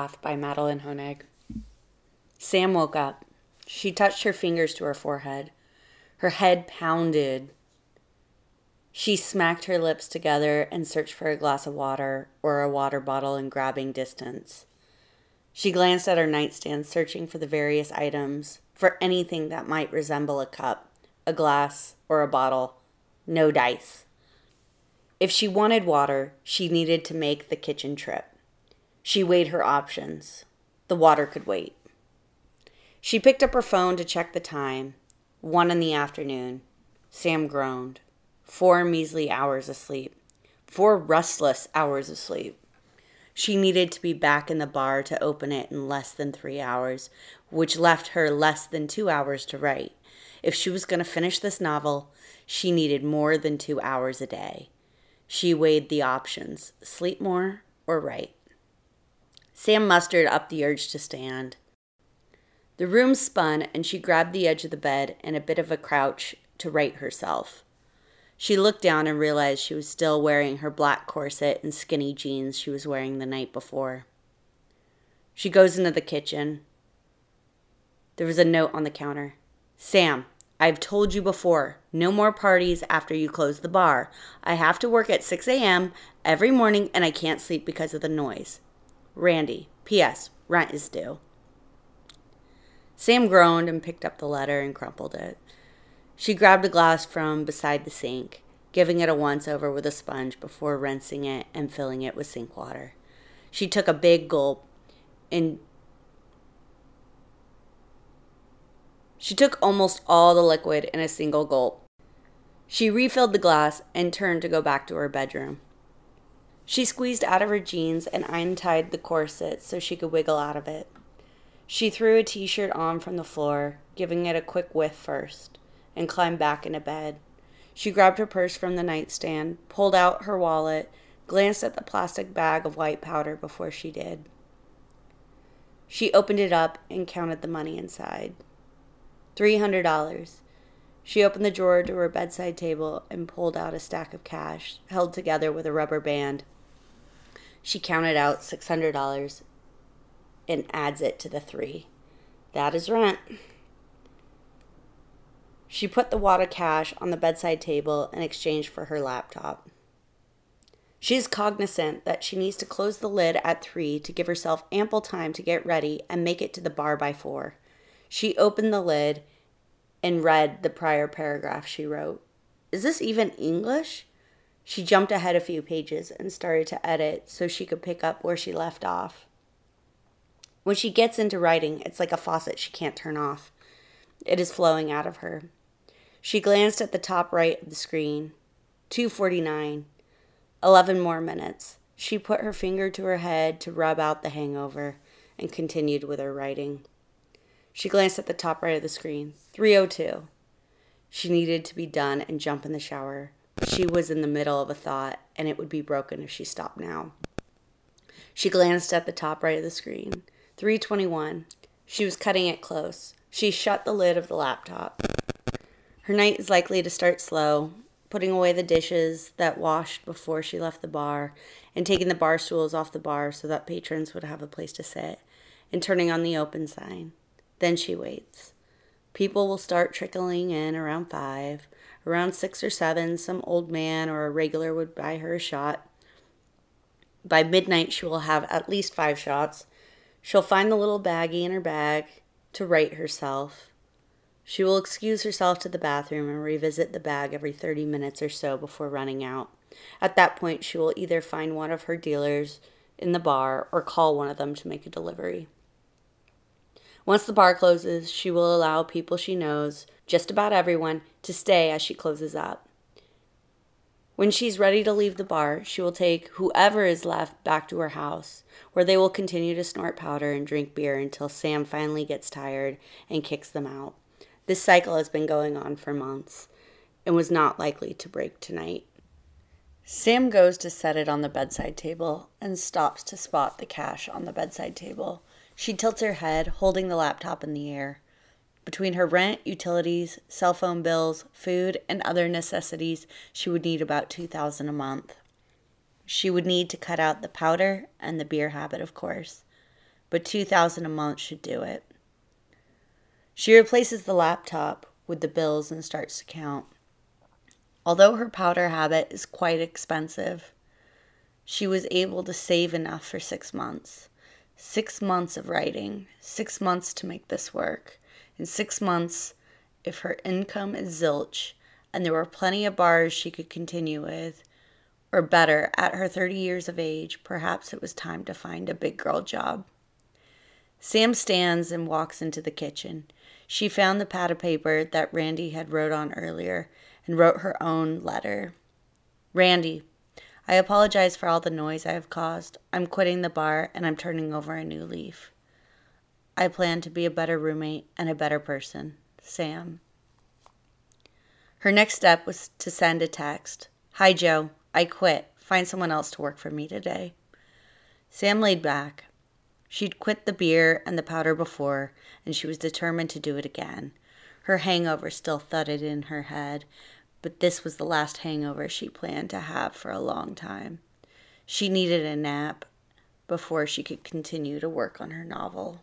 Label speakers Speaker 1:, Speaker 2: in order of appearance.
Speaker 1: Off by Madeline Honig. Sam woke up. She touched her fingers to her forehead. Her head pounded. She smacked her lips together and searched for a glass of water or a water bottle in grabbing distance. She glanced at her nightstand, searching for the various items, for anything that might resemble a cup, a glass, or a bottle. No dice. If she wanted water, she needed to make the kitchen trip. She weighed her options. The water could wait. She picked up her phone to check the time. One in the afternoon. Sam groaned. Four measly hours of sleep. Four restless hours of sleep. She needed to be back in the bar to open it in less than three hours, which left her less than two hours to write. If she was going to finish this novel, she needed more than two hours a day. She weighed the options sleep more or write. Sam mustered up the urge to stand. The room spun, and she grabbed the edge of the bed in a bit of a crouch to right herself. She looked down and realized she was still wearing her black corset and skinny jeans she was wearing the night before. She goes into the kitchen. There was a note on the counter Sam, I've told you before, no more parties after you close the bar. I have to work at 6 a.m. every morning and I can't sleep because of the noise. Randy. P.S. Rent is due. Sam groaned and picked up the letter and crumpled it. She grabbed a glass from beside the sink, giving it a once over with a sponge before rinsing it and filling it with sink water. She took a big gulp and she took almost all the liquid in a single gulp. She refilled the glass and turned to go back to her bedroom. She squeezed out of her jeans and untied the corset so she could wiggle out of it. She threw a t shirt on from the floor, giving it a quick whiff first, and climbed back into bed. She grabbed her purse from the nightstand, pulled out her wallet, glanced at the plastic bag of white powder before she did. She opened it up and counted the money inside. $300. She opened the drawer to her bedside table and pulled out a stack of cash held together with a rubber band. She counted out $600 and adds it to the three. That is rent. She put the wad of cash on the bedside table in exchange for her laptop. She is cognizant that she needs to close the lid at three to give herself ample time to get ready and make it to the bar by four. She opened the lid and read the prior paragraph she wrote. Is this even English? She jumped ahead a few pages and started to edit so she could pick up where she left off. When she gets into writing, it's like a faucet she can't turn off. It is flowing out of her. She glanced at the top right of the screen. 249. 11 more minutes. She put her finger to her head to rub out the hangover and continued with her writing. She glanced at the top right of the screen. 302. She needed to be done and jump in the shower. She was in the middle of a thought, and it would be broken if she stopped now. She glanced at the top right of the screen. 321. She was cutting it close. She shut the lid of the laptop. Her night is likely to start slow, putting away the dishes that washed before she left the bar, and taking the bar stools off the bar so that patrons would have a place to sit, and turning on the open sign. Then she waits. People will start trickling in around five. Around six or seven, some old man or a regular would buy her a shot. By midnight, she will have at least five shots. She'll find the little baggie in her bag to right herself. She will excuse herself to the bathroom and revisit the bag every 30 minutes or so before running out. At that point, she will either find one of her dealers in the bar or call one of them to make a delivery. Once the bar closes, she will allow people she knows, just about everyone, to stay as she closes up. When she's ready to leave the bar, she will take whoever is left back to her house, where they will continue to snort powder and drink beer until Sam finally gets tired and kicks them out. This cycle has been going on for months and was not likely to break tonight. Sam goes to set it on the bedside table and stops to spot the cash on the bedside table. She tilts her head, holding the laptop in the air. Between her rent, utilities, cell phone bills, food, and other necessities, she would need about 2000 a month. She would need to cut out the powder and the beer habit, of course. but 2000 a month should do it. She replaces the laptop with the bills and starts to count. Although her powder habit is quite expensive, she was able to save enough for six months. Six months of writing, six months to make this work. In six months, if her income is zilch and there were plenty of bars she could continue with, or better, at her 30 years of age, perhaps it was time to find a big girl job. Sam stands and walks into the kitchen. She found the pad of paper that Randy had wrote on earlier and wrote her own letter. Randy, I apologize for all the noise I have caused. I'm quitting the bar and I'm turning over a new leaf. I plan to be a better roommate and a better person. Sam. Her next step was to send a text Hi, Joe. I quit. Find someone else to work for me today. Sam laid back. She'd quit the beer and the powder before, and she was determined to do it again. Her hangover still thudded in her head, but this was the last hangover she planned to have for a long time. She needed a nap before she could continue to work on her novel.